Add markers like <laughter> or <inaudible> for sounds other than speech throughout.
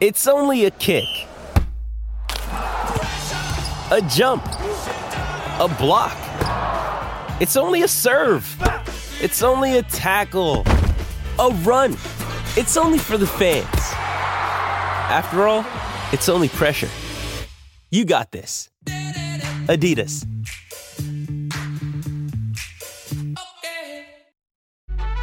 It's only a kick, a jump, a block. It's only a serve. It's only a tackle, a run. It's only for the fans. After all, it's only pressure. You got this. Adidas.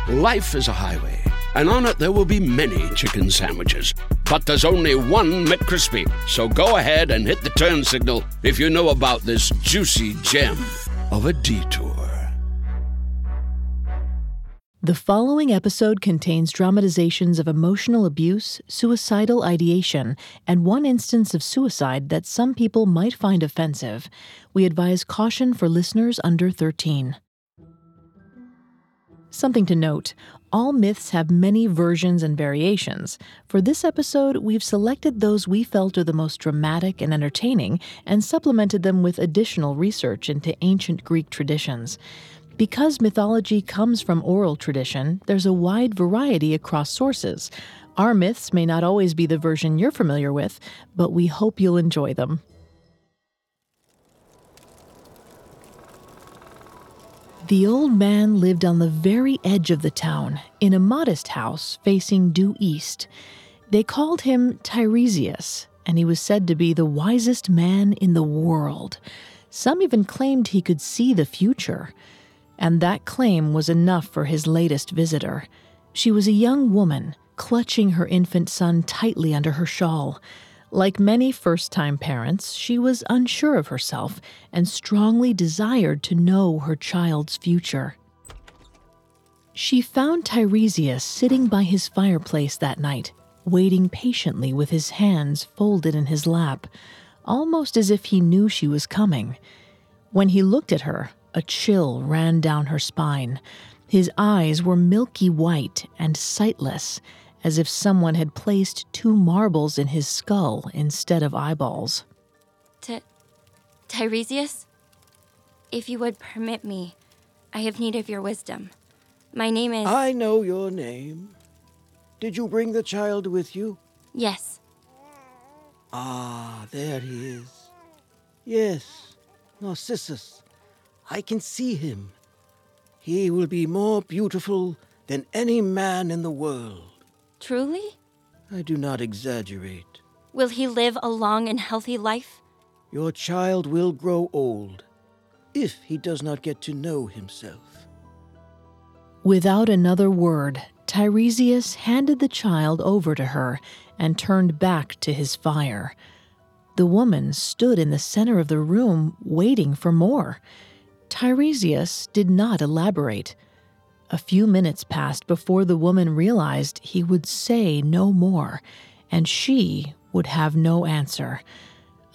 Life is a highway, and on it there will be many chicken sandwiches. But there's only one McCrispy. So go ahead and hit the turn signal if you know about this juicy gem of a detour. The following episode contains dramatizations of emotional abuse, suicidal ideation, and one instance of suicide that some people might find offensive. We advise caution for listeners under 13. Something to note all myths have many versions and variations. For this episode, we've selected those we felt are the most dramatic and entertaining and supplemented them with additional research into ancient Greek traditions. Because mythology comes from oral tradition, there's a wide variety across sources. Our myths may not always be the version you're familiar with, but we hope you'll enjoy them. The old man lived on the very edge of the town, in a modest house facing due east. They called him Tiresias, and he was said to be the wisest man in the world. Some even claimed he could see the future. And that claim was enough for his latest visitor. She was a young woman, clutching her infant son tightly under her shawl. Like many first time parents, she was unsure of herself and strongly desired to know her child's future. She found Tiresias sitting by his fireplace that night, waiting patiently with his hands folded in his lap, almost as if he knew she was coming. When he looked at her, a chill ran down her spine. His eyes were milky white and sightless, as if someone had placed two marbles in his skull instead of eyeballs. T- Tiresias? If you would permit me, I have need of your wisdom. My name is. I know your name. Did you bring the child with you? Yes. Ah, there he is. Yes, Narcissus. I can see him. He will be more beautiful than any man in the world. Truly? I do not exaggerate. Will he live a long and healthy life? Your child will grow old if he does not get to know himself. Without another word, Tiresias handed the child over to her and turned back to his fire. The woman stood in the center of the room, waiting for more. Tiresias did not elaborate. A few minutes passed before the woman realized he would say no more, and she would have no answer.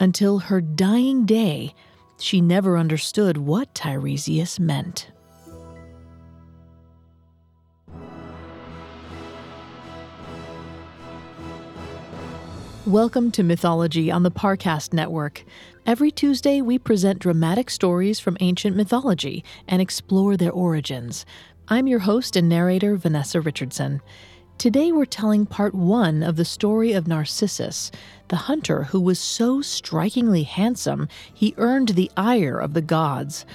Until her dying day, she never understood what Tiresias meant. Welcome to Mythology on the Parcast Network. Every Tuesday, we present dramatic stories from ancient mythology and explore their origins. I'm your host and narrator, Vanessa Richardson. Today, we're telling part one of the story of Narcissus, the hunter who was so strikingly handsome he earned the ire of the gods.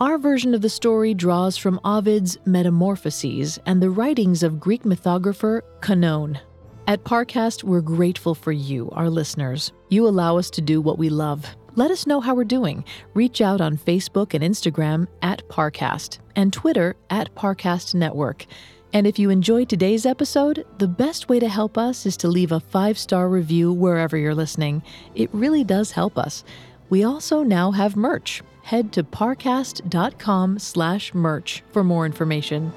Our version of the story draws from Ovid's Metamorphoses and the writings of Greek mythographer Conon. At Parcast, we're grateful for you, our listeners. You allow us to do what we love. Let us know how we're doing. Reach out on Facebook and Instagram at Parcast and Twitter at Parcast Network. And if you enjoyed today's episode, the best way to help us is to leave a five star review wherever you're listening. It really does help us. We also now have merch. Head to parcast.com slash merch for more information.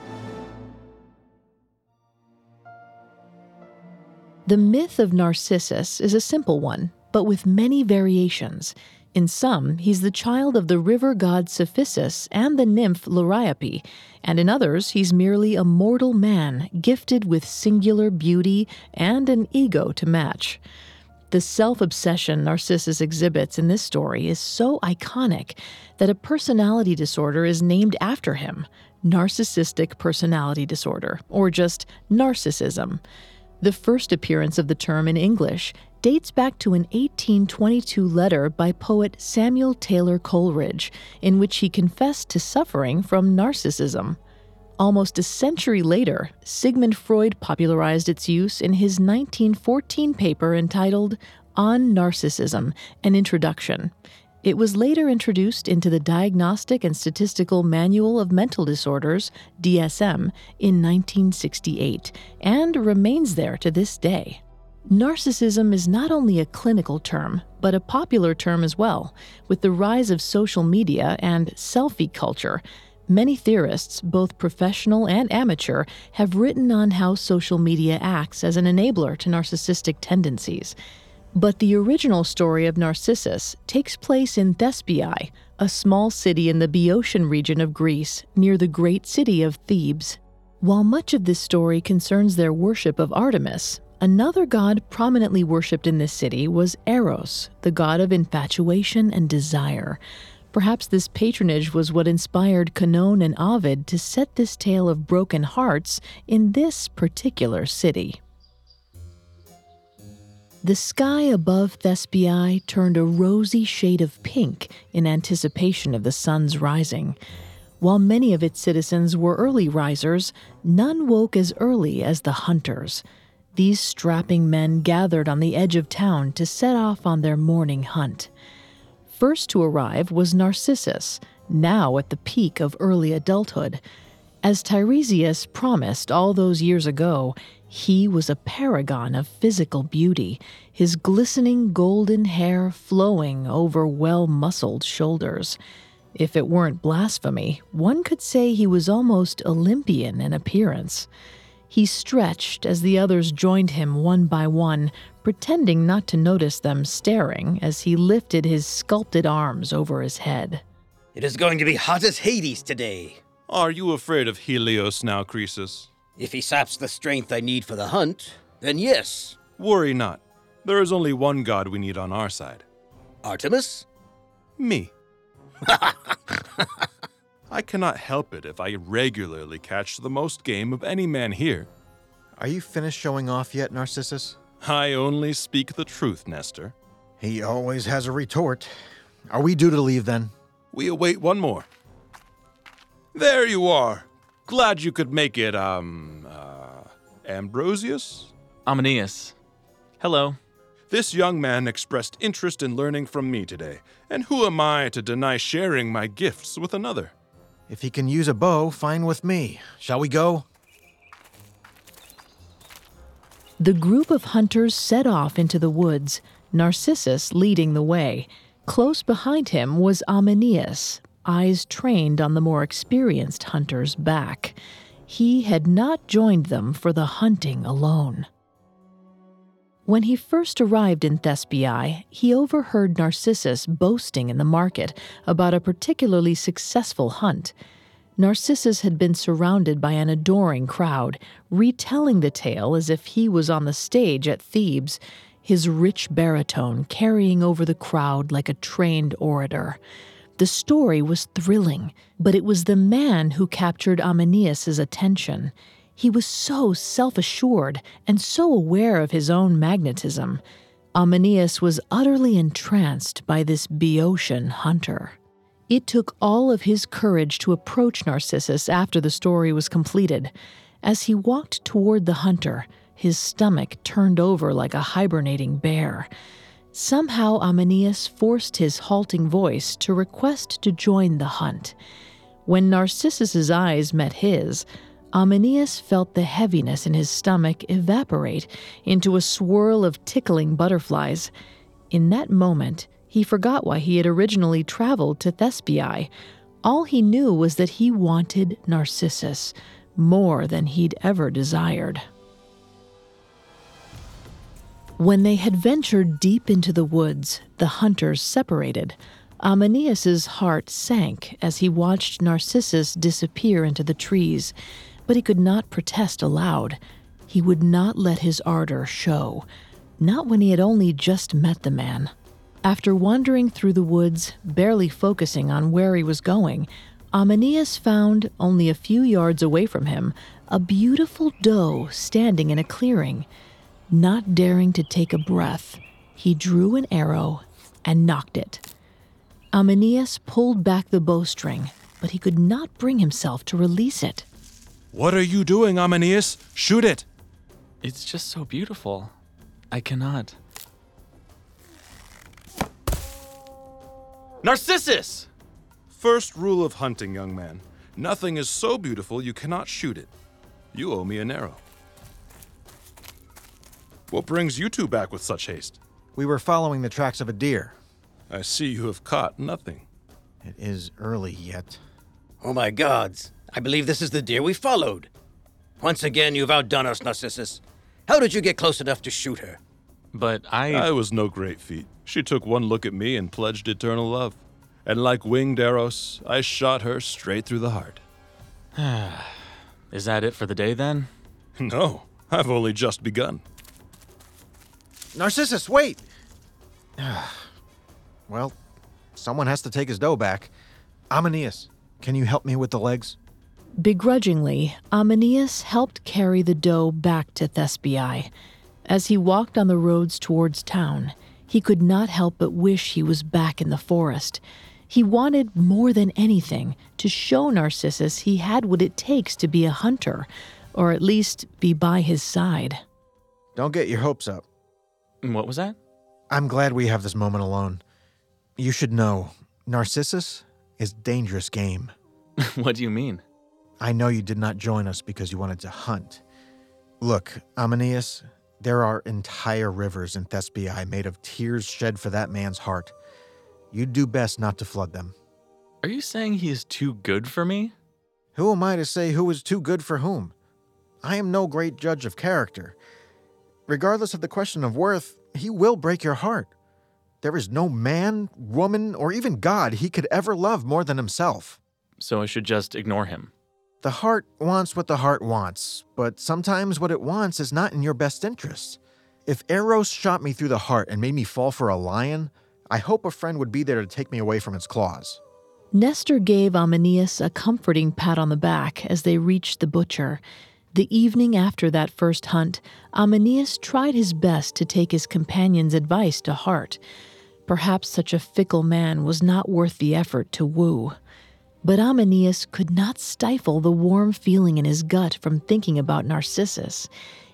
The myth of Narcissus is a simple one, but with many variations. In some, he's the child of the river god Cephissus and the nymph Liriope, and in others, he's merely a mortal man gifted with singular beauty and an ego to match. The self obsession Narcissus exhibits in this story is so iconic that a personality disorder is named after him narcissistic personality disorder, or just narcissism. The first appearance of the term in English dates back to an 1822 letter by poet Samuel Taylor Coleridge, in which he confessed to suffering from narcissism. Almost a century later, Sigmund Freud popularized its use in his 1914 paper entitled On Narcissism An Introduction. It was later introduced into the Diagnostic and Statistical Manual of Mental Disorders, DSM, in 1968, and remains there to this day. Narcissism is not only a clinical term, but a popular term as well. With the rise of social media and selfie culture, many theorists, both professional and amateur, have written on how social media acts as an enabler to narcissistic tendencies. But the original story of Narcissus takes place in Thespiae, a small city in the Boeotian region of Greece near the great city of Thebes. While much of this story concerns their worship of Artemis, another god prominently worshipped in this city was Eros, the god of infatuation and desire. Perhaps this patronage was what inspired Conon and Ovid to set this tale of broken hearts in this particular city. The sky above Thespiae turned a rosy shade of pink in anticipation of the sun's rising. While many of its citizens were early risers, none woke as early as the hunters. These strapping men gathered on the edge of town to set off on their morning hunt. First to arrive was Narcissus, now at the peak of early adulthood. As Tiresias promised all those years ago, he was a paragon of physical beauty, his glistening golden hair flowing over well muscled shoulders. If it weren't blasphemy, one could say he was almost Olympian in appearance. He stretched as the others joined him one by one, pretending not to notice them staring as he lifted his sculpted arms over his head. It is going to be hot as Hades today. Are you afraid of Helios now, Croesus? If he saps the strength I need for the hunt, then yes. Worry not. There is only one god we need on our side. Artemis? Me. <laughs> I cannot help it if I regularly catch the most game of any man here. Are you finished showing off yet, Narcissus? I only speak the truth, Nestor. He always has a retort. Are we due to leave then? We await one more. There you are. Glad you could make it, um, uh, Ambrosius? Amanias. Hello. This young man expressed interest in learning from me today, and who am I to deny sharing my gifts with another? If he can use a bow, fine with me. Shall we go? The group of hunters set off into the woods, Narcissus leading the way. Close behind him was Amanias, eyes trained on the more experienced hunter's back. He had not joined them for the hunting alone. When he first arrived in Thespiae, he overheard Narcissus boasting in the market about a particularly successful hunt. Narcissus had been surrounded by an adoring crowd, retelling the tale as if he was on the stage at Thebes, his rich baritone carrying over the crowd like a trained orator. The story was thrilling, but it was the man who captured Amanias's attention. He was so self assured and so aware of his own magnetism. Amanias was utterly entranced by this Boeotian hunter. It took all of his courage to approach Narcissus after the story was completed. As he walked toward the hunter, his stomach turned over like a hibernating bear. Somehow, Amanias forced his halting voice to request to join the hunt. When Narcissus's eyes met his, Amanias felt the heaviness in his stomach evaporate into a swirl of tickling butterflies. In that moment, he forgot why he had originally traveled to Thespiae. All he knew was that he wanted Narcissus more than he'd ever desired. When they had ventured deep into the woods, the hunters separated. Amanias's heart sank as he watched Narcissus disappear into the trees, but he could not protest aloud. He would not let his ardor show, not when he had only just met the man. After wandering through the woods, barely focusing on where he was going, Amanias found, only a few yards away from him, a beautiful doe standing in a clearing. Not daring to take a breath, he drew an arrow and nocked it. Amanias pulled back the bowstring, but he could not bring himself to release it. What are you doing, Amanias? Shoot it! It's just so beautiful. I cannot. Narcissus! First rule of hunting, young man nothing is so beautiful you cannot shoot it. You owe me an arrow. What brings you two back with such haste? We were following the tracks of a deer. I see you have caught nothing. It is early yet. Oh my gods, I believe this is the deer we followed. Once again, you've outdone us, Narcissus. How did you get close enough to shoot her? But I. I was no great feat. She took one look at me and pledged eternal love. And like winged arrows, I shot her straight through the heart. <sighs> Is that it for the day then? <laughs> No, I've only just begun. Narcissus, wait! <sighs> well, someone has to take his doe back. Amanias, can you help me with the legs? Begrudgingly, Amanias helped carry the doe back to Thespiae. As he walked on the roads towards town, he could not help but wish he was back in the forest. He wanted more than anything to show Narcissus he had what it takes to be a hunter, or at least be by his side. Don't get your hopes up. What was that? I'm glad we have this moment alone. You should know, Narcissus is dangerous game. <laughs> what do you mean? I know you did not join us because you wanted to hunt. Look, Amanias, there are entire rivers in Thespiae made of tears shed for that man's heart. You'd do best not to flood them. Are you saying he is too good for me? Who am I to say who is too good for whom? I am no great judge of character. Regardless of the question of worth, he will break your heart. There is no man, woman, or even God he could ever love more than himself. So I should just ignore him. The heart wants what the heart wants, but sometimes what it wants is not in your best interests. If Eros shot me through the heart and made me fall for a lion, I hope a friend would be there to take me away from its claws. Nestor gave Amanias a comforting pat on the back as they reached the butcher. The evening after that first hunt, Amanias tried his best to take his companion's advice to heart. Perhaps such a fickle man was not worth the effort to woo. But Amanias could not stifle the warm feeling in his gut from thinking about Narcissus.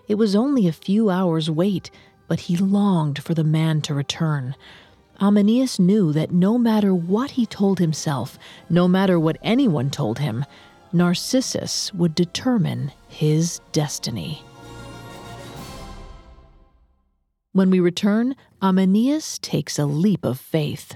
It was only a few hours' wait, but he longed for the man to return. Amanias knew that no matter what he told himself, no matter what anyone told him, Narcissus would determine his destiny. When we return, Amanias takes a leap of faith.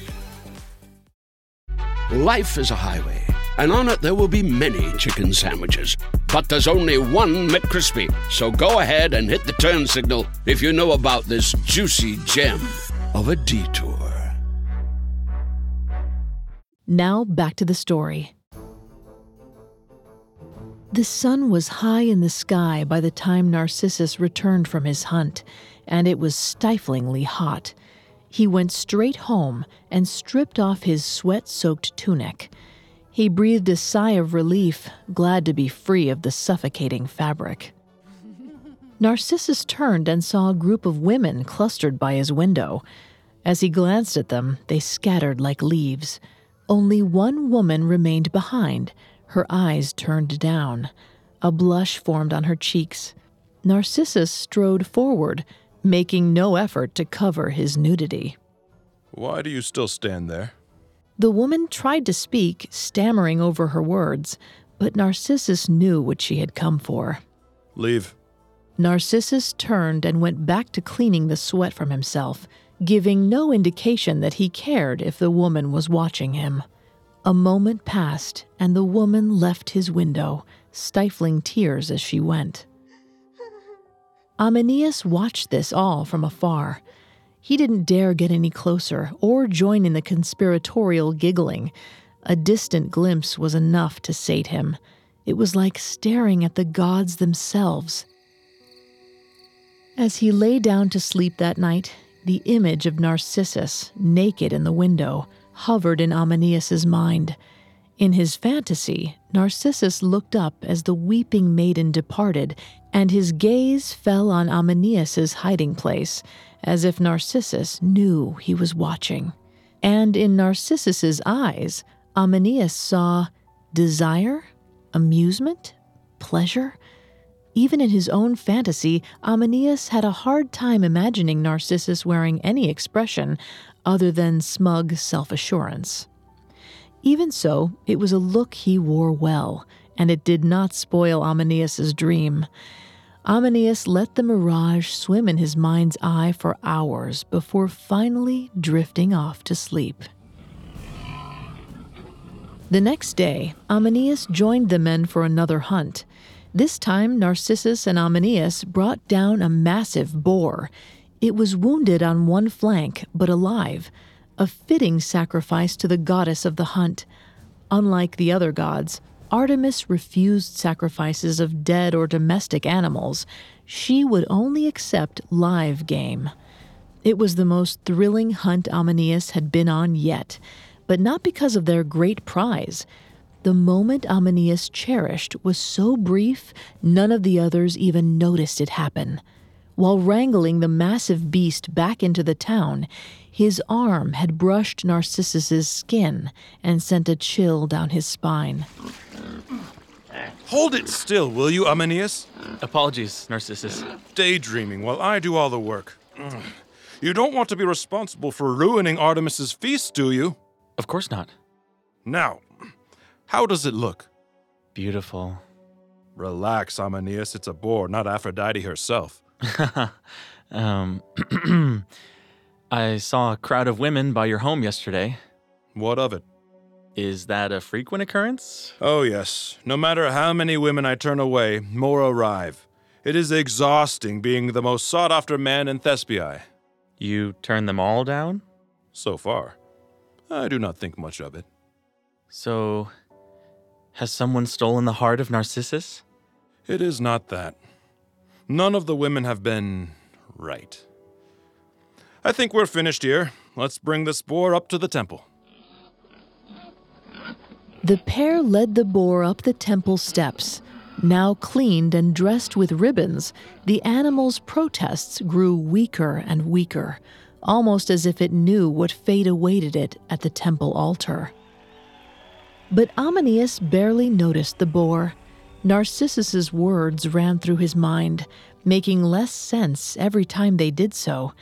Life is a highway, and on it there will be many chicken sandwiches. But there's only one McCrispy. So go ahead and hit the turn signal if you know about this juicy gem of a detour. Now back to the story. The sun was high in the sky by the time Narcissus returned from his hunt, and it was stiflingly hot. He went straight home and stripped off his sweat soaked tunic. He breathed a sigh of relief, glad to be free of the suffocating fabric. Narcissus turned and saw a group of women clustered by his window. As he glanced at them, they scattered like leaves. Only one woman remained behind, her eyes turned down. A blush formed on her cheeks. Narcissus strode forward, making no effort to cover his nudity. Why do you still stand there? The woman tried to speak, stammering over her words, but Narcissus knew what she had come for. Leave. Narcissus turned and went back to cleaning the sweat from himself, giving no indication that he cared if the woman was watching him. A moment passed, and the woman left his window, stifling tears as she went. Amanias watched this all from afar. He didn't dare get any closer or join in the conspiratorial giggling. A distant glimpse was enough to sate him. It was like staring at the gods themselves. As he lay down to sleep that night, the image of Narcissus, naked in the window, hovered in Amanias's mind. In his fantasy, Narcissus looked up as the weeping maiden departed, and his gaze fell on Amanias's hiding place, as if Narcissus knew he was watching. And in Narcissus's eyes, Amanias saw desire, amusement, pleasure. Even in his own fantasy, Amanias had a hard time imagining Narcissus wearing any expression other than smug self assurance. Even so, it was a look he wore well, and it did not spoil Amanias's dream. Amanias let the mirage swim in his mind's eye for hours before finally drifting off to sleep. The next day, Amanias joined the men for another hunt. This time, Narcissus and Amanias brought down a massive boar. It was wounded on one flank, but alive a fitting sacrifice to the goddess of the hunt. Unlike the other gods, Artemis refused sacrifices of dead or domestic animals. She would only accept live game. It was the most thrilling hunt Amanias had been on yet, but not because of their great prize. The moment Amanias cherished was so brief, none of the others even noticed it happen. While wrangling the massive beast back into the town, his arm had brushed Narcissus's skin and sent a chill down his spine. Hold it still, will you, Amanias? Apologies, Narcissus. Daydreaming while I do all the work. Mm. You don't want to be responsible for ruining Artemis's feast, do you? Of course not. Now, how does it look? Beautiful. Relax, Amanias. It's a boar, not Aphrodite herself. <laughs> um, <clears throat> I saw a crowd of women by your home yesterday. What of it? Is that a frequent occurrence? Oh, yes. No matter how many women I turn away, more arrive. It is exhausting being the most sought after man in Thespiae. You turn them all down? So far. I do not think much of it. So, has someone stolen the heart of Narcissus? It is not that. None of the women have been right. I think we're finished here. Let's bring this boar up to the temple. The pair led the boar up the temple steps. Now cleaned and dressed with ribbons, the animal's protests grew weaker and weaker, almost as if it knew what fate awaited it at the temple altar. But Amanias barely noticed the boar. Narcissus's words ran through his mind, making less sense every time they did so.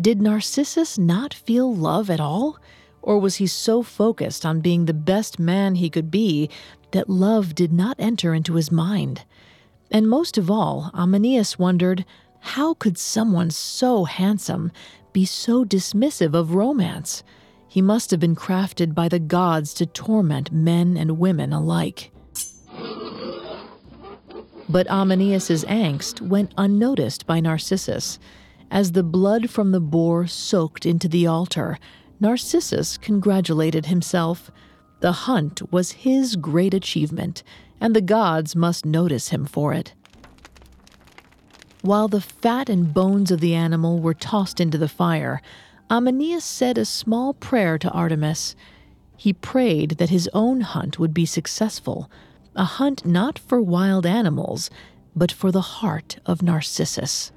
Did Narcissus not feel love at all? Or was he so focused on being the best man he could be that love did not enter into his mind? And most of all, Amanias wondered how could someone so handsome be so dismissive of romance? He must have been crafted by the gods to torment men and women alike. But Amanias's angst went unnoticed by Narcissus. As the blood from the boar soaked into the altar, Narcissus congratulated himself. The hunt was his great achievement, and the gods must notice him for it. While the fat and bones of the animal were tossed into the fire, Amanias said a small prayer to Artemis. He prayed that his own hunt would be successful, a hunt not for wild animals, but for the heart of Narcissus.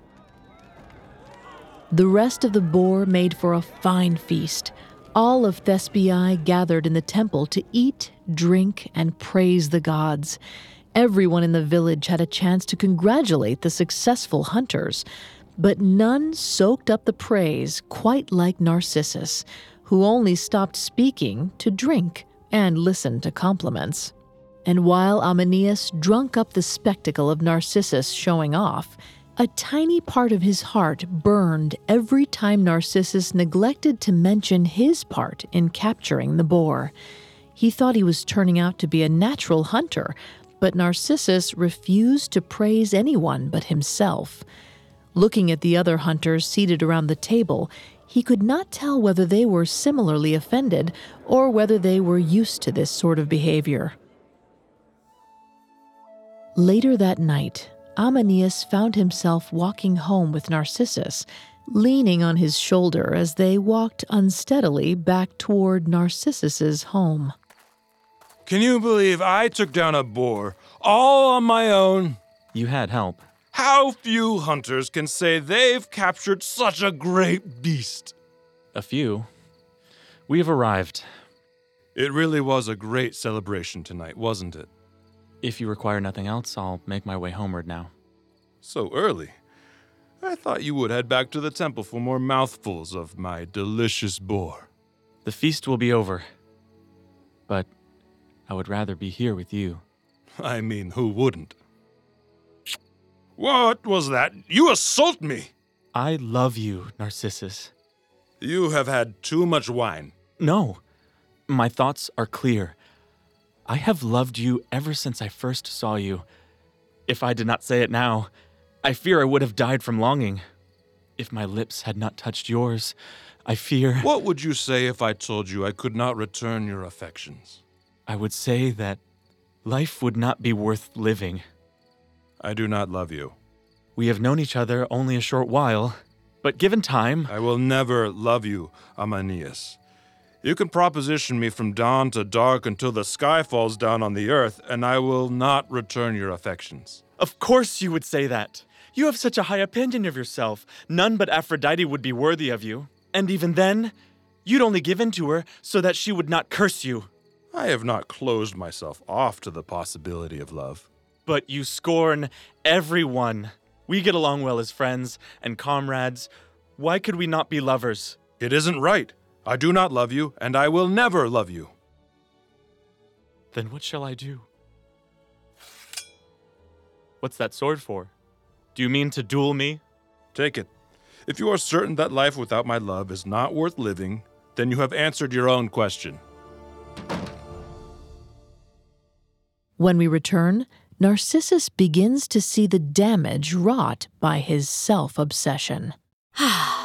The rest of the boar made for a fine feast. All of Thespiae gathered in the temple to eat, drink, and praise the gods. Everyone in the village had a chance to congratulate the successful hunters. But none soaked up the praise quite like Narcissus, who only stopped speaking to drink and listen to compliments. And while Amanias drunk up the spectacle of Narcissus showing off, a tiny part of his heart burned every time Narcissus neglected to mention his part in capturing the boar. He thought he was turning out to be a natural hunter, but Narcissus refused to praise anyone but himself. Looking at the other hunters seated around the table, he could not tell whether they were similarly offended or whether they were used to this sort of behavior. Later that night, Amanias found himself walking home with Narcissus, leaning on his shoulder as they walked unsteadily back toward Narcissus's home. Can you believe I took down a boar all on my own? You had help. How few hunters can say they've captured such a great beast? A few. We have arrived. It really was a great celebration tonight, wasn't it? If you require nothing else, I'll make my way homeward now. So early. I thought you would head back to the temple for more mouthfuls of my delicious boar. The feast will be over. But I would rather be here with you. I mean, who wouldn't? What was that? You assault me! I love you, Narcissus. You have had too much wine. No, my thoughts are clear. I have loved you ever since I first saw you. If I did not say it now, I fear I would have died from longing. If my lips had not touched yours, I fear. What would you say if I told you I could not return your affections? I would say that life would not be worth living. I do not love you. We have known each other only a short while, but given time. I will never love you, Amanias. You can proposition me from dawn to dark until the sky falls down on the earth, and I will not return your affections. Of course you would say that. You have such a high opinion of yourself. None but Aphrodite would be worthy of you. And even then, you'd only give in to her so that she would not curse you. I have not closed myself off to the possibility of love. But you scorn everyone. We get along well as friends and comrades. Why could we not be lovers? It isn't right. I do not love you, and I will never love you. Then what shall I do? What's that sword for? Do you mean to duel me? Take it. If you are certain that life without my love is not worth living, then you have answered your own question. When we return, Narcissus begins to see the damage wrought by his self obsession. <sighs> Ah.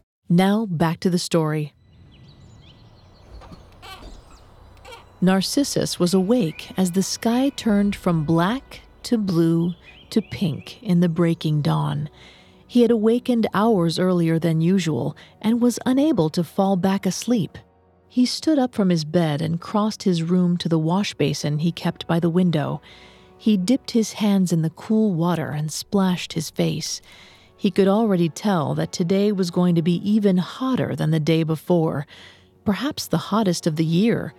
Now back to the story. Narcissus was awake as the sky turned from black to blue to pink in the breaking dawn. He had awakened hours earlier than usual and was unable to fall back asleep. He stood up from his bed and crossed his room to the wash basin he kept by the window. He dipped his hands in the cool water and splashed his face. He could already tell that today was going to be even hotter than the day before, perhaps the hottest of the year.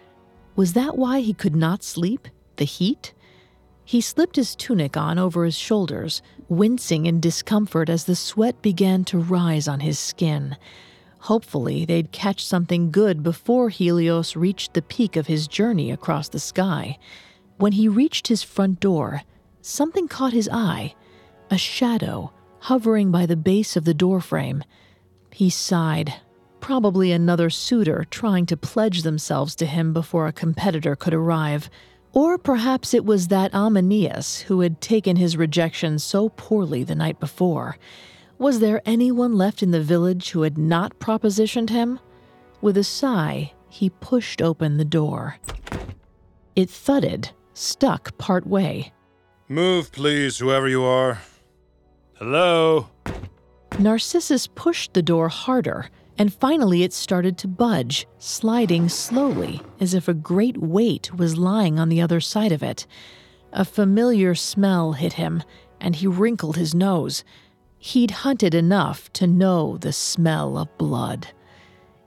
Was that why he could not sleep? The heat? He slipped his tunic on over his shoulders, wincing in discomfort as the sweat began to rise on his skin. Hopefully, they'd catch something good before Helios reached the peak of his journey across the sky. When he reached his front door, something caught his eye a shadow hovering by the base of the doorframe. He sighed, probably another suitor trying to pledge themselves to him before a competitor could arrive. Or perhaps it was that Amanias who had taken his rejection so poorly the night before. Was there anyone left in the village who had not propositioned him? With a sigh, he pushed open the door. It thudded, stuck part way. Move, please, whoever you are. Hello? Narcissus pushed the door harder, and finally it started to budge, sliding slowly as if a great weight was lying on the other side of it. A familiar smell hit him, and he wrinkled his nose. He'd hunted enough to know the smell of blood.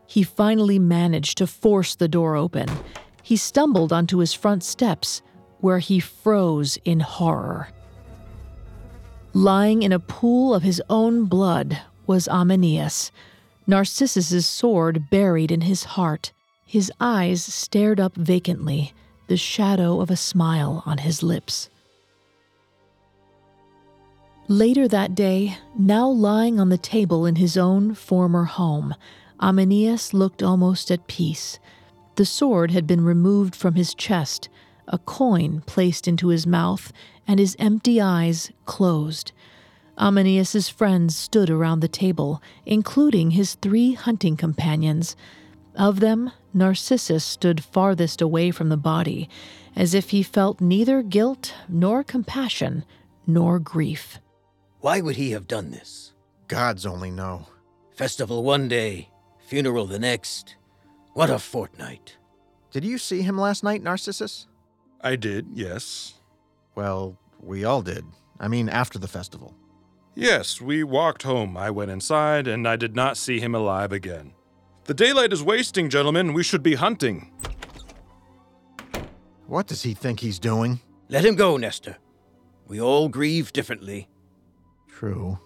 He finally managed to force the door open. He stumbled onto his front steps, where he froze in horror. Lying in a pool of his own blood was Amanias, Narcissus's sword buried in his heart. His eyes stared up vacantly, the shadow of a smile on his lips. Later that day, now lying on the table in his own former home, Amanias looked almost at peace. The sword had been removed from his chest, a coin placed into his mouth, and his empty eyes closed. Amanias's friends stood around the table, including his three hunting companions. Of them, Narcissus stood farthest away from the body, as if he felt neither guilt nor compassion nor grief. Why would he have done this? Gods only know. Festival one day, funeral the next. What a fortnight. Did you see him last night, Narcissus? I did, yes. Well, we all did. I mean, after the festival. Yes, we walked home. I went inside, and I did not see him alive again. The daylight is wasting, gentlemen. We should be hunting. What does he think he's doing? Let him go, Nestor. We all grieve differently. True.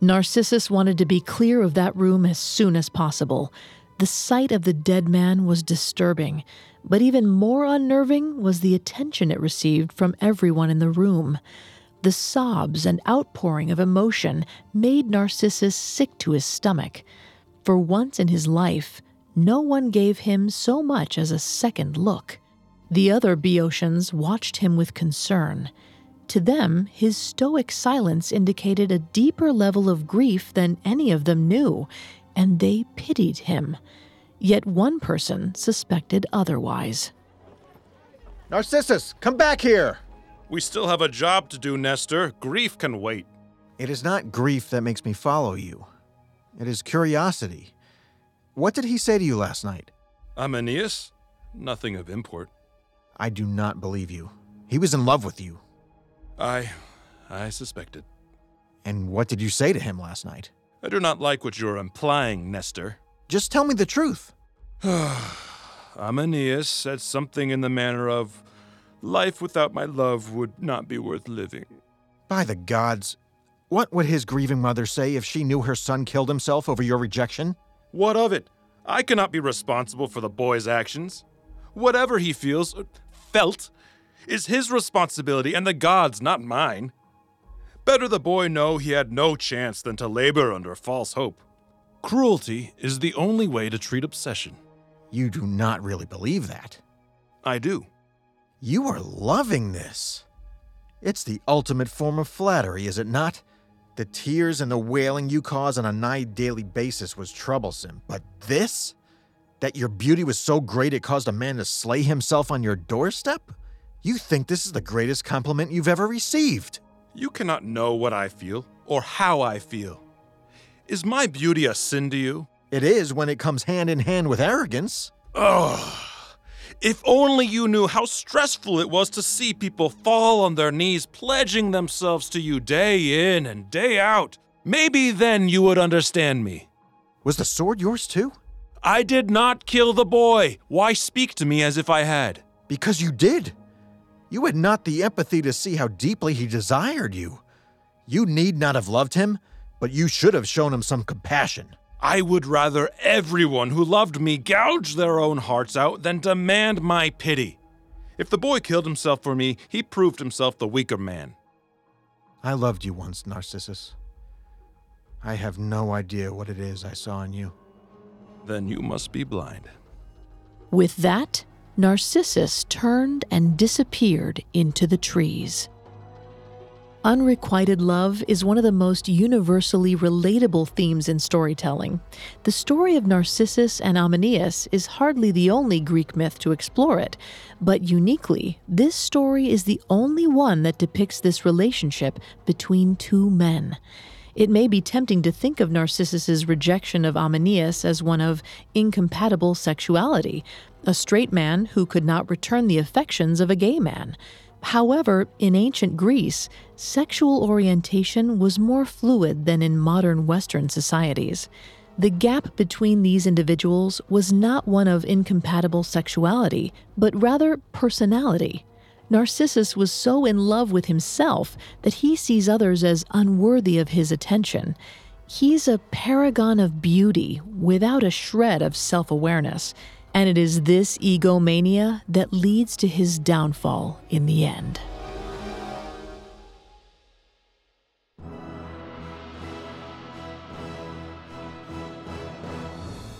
Narcissus wanted to be clear of that room as soon as possible. The sight of the dead man was disturbing, but even more unnerving was the attention it received from everyone in the room. The sobs and outpouring of emotion made Narcissus sick to his stomach. For once in his life, no one gave him so much as a second look. The other Boeotians watched him with concern. To them, his stoic silence indicated a deeper level of grief than any of them knew, and they pitied him. Yet one person suspected otherwise. Narcissus, come back here! We still have a job to do, Nestor. Grief can wait. It is not grief that makes me follow you. It is curiosity. What did he say to you last night? Amanias? Nothing of import. I do not believe you. He was in love with you. I. I suspected. And what did you say to him last night? I do not like what you're implying, Nestor. Just tell me the truth. <sighs> Amanias said something in the manner of, Life without my love would not be worth living. By the gods, what would his grieving mother say if she knew her son killed himself over your rejection? What of it? I cannot be responsible for the boy's actions. Whatever he feels, felt, is his responsibility and the gods, not mine. Better the boy know he had no chance than to labor under false hope. Cruelty is the only way to treat obsession. You do not really believe that. I do. You are loving this. It's the ultimate form of flattery, is it not? The tears and the wailing you cause on a nigh daily basis was troublesome, but this? That your beauty was so great it caused a man to slay himself on your doorstep? You think this is the greatest compliment you've ever received. You cannot know what I feel or how I feel. Is my beauty a sin to you? It is when it comes hand in hand with arrogance. Ugh. If only you knew how stressful it was to see people fall on their knees, pledging themselves to you day in and day out. Maybe then you would understand me. Was the sword yours too? I did not kill the boy. Why speak to me as if I had? Because you did. You had not the empathy to see how deeply he desired you. You need not have loved him, but you should have shown him some compassion. I would rather everyone who loved me gouge their own hearts out than demand my pity. If the boy killed himself for me, he proved himself the weaker man. I loved you once, Narcissus. I have no idea what it is I saw in you. Then you must be blind. With that, Narcissus turned and disappeared into the trees. Unrequited love is one of the most universally relatable themes in storytelling. The story of Narcissus and Ameinias is hardly the only Greek myth to explore it, but uniquely, this story is the only one that depicts this relationship between two men. It may be tempting to think of Narcissus's rejection of Ameinias as one of incompatible sexuality, a straight man who could not return the affections of a gay man. However, in ancient Greece, sexual orientation was more fluid than in modern Western societies. The gap between these individuals was not one of incompatible sexuality, but rather personality. Narcissus was so in love with himself that he sees others as unworthy of his attention. He's a paragon of beauty without a shred of self awareness. And it is this egomania that leads to his downfall in the end.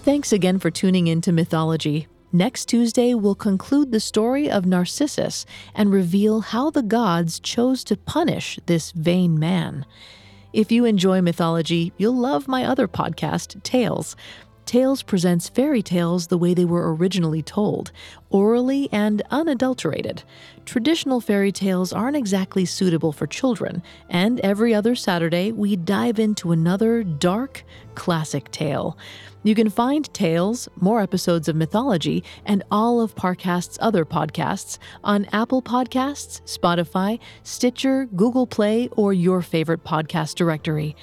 Thanks again for tuning in to Mythology. Next Tuesday, we'll conclude the story of Narcissus and reveal how the gods chose to punish this vain man. If you enjoy mythology, you'll love my other podcast, Tales. Tales presents fairy tales the way they were originally told, orally and unadulterated. Traditional fairy tales aren't exactly suitable for children, and every other Saturday we dive into another dark, classic tale. You can find Tales, more episodes of Mythology, and all of Parcast's other podcasts on Apple Podcasts, Spotify, Stitcher, Google Play, or your favorite podcast directory.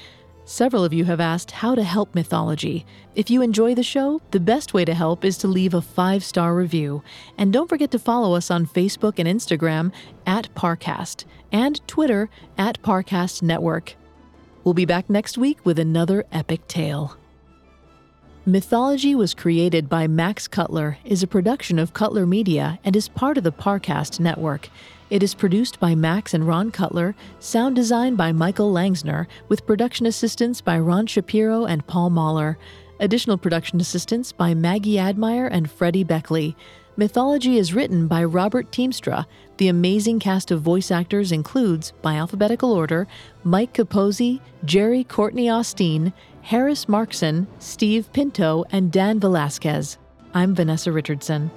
Several of you have asked how to help mythology. If you enjoy the show, the best way to help is to leave a five star review. And don't forget to follow us on Facebook and Instagram at Parcast and Twitter at Parcast Network. We'll be back next week with another epic tale. Mythology was created by Max Cutler, is a production of Cutler Media, and is part of the Parcast Network. It is produced by Max and Ron Cutler, sound design by Michael Langsner, with production assistance by Ron Shapiro and Paul Mahler. Additional production assistance by Maggie Admire and Freddie Beckley. Mythology is written by Robert Tiemstra. The amazing cast of voice actors includes, by alphabetical order, Mike Capozzi, Jerry Courtney Austin, Harris Markson, Steve Pinto, and Dan Velasquez. I'm Vanessa Richardson.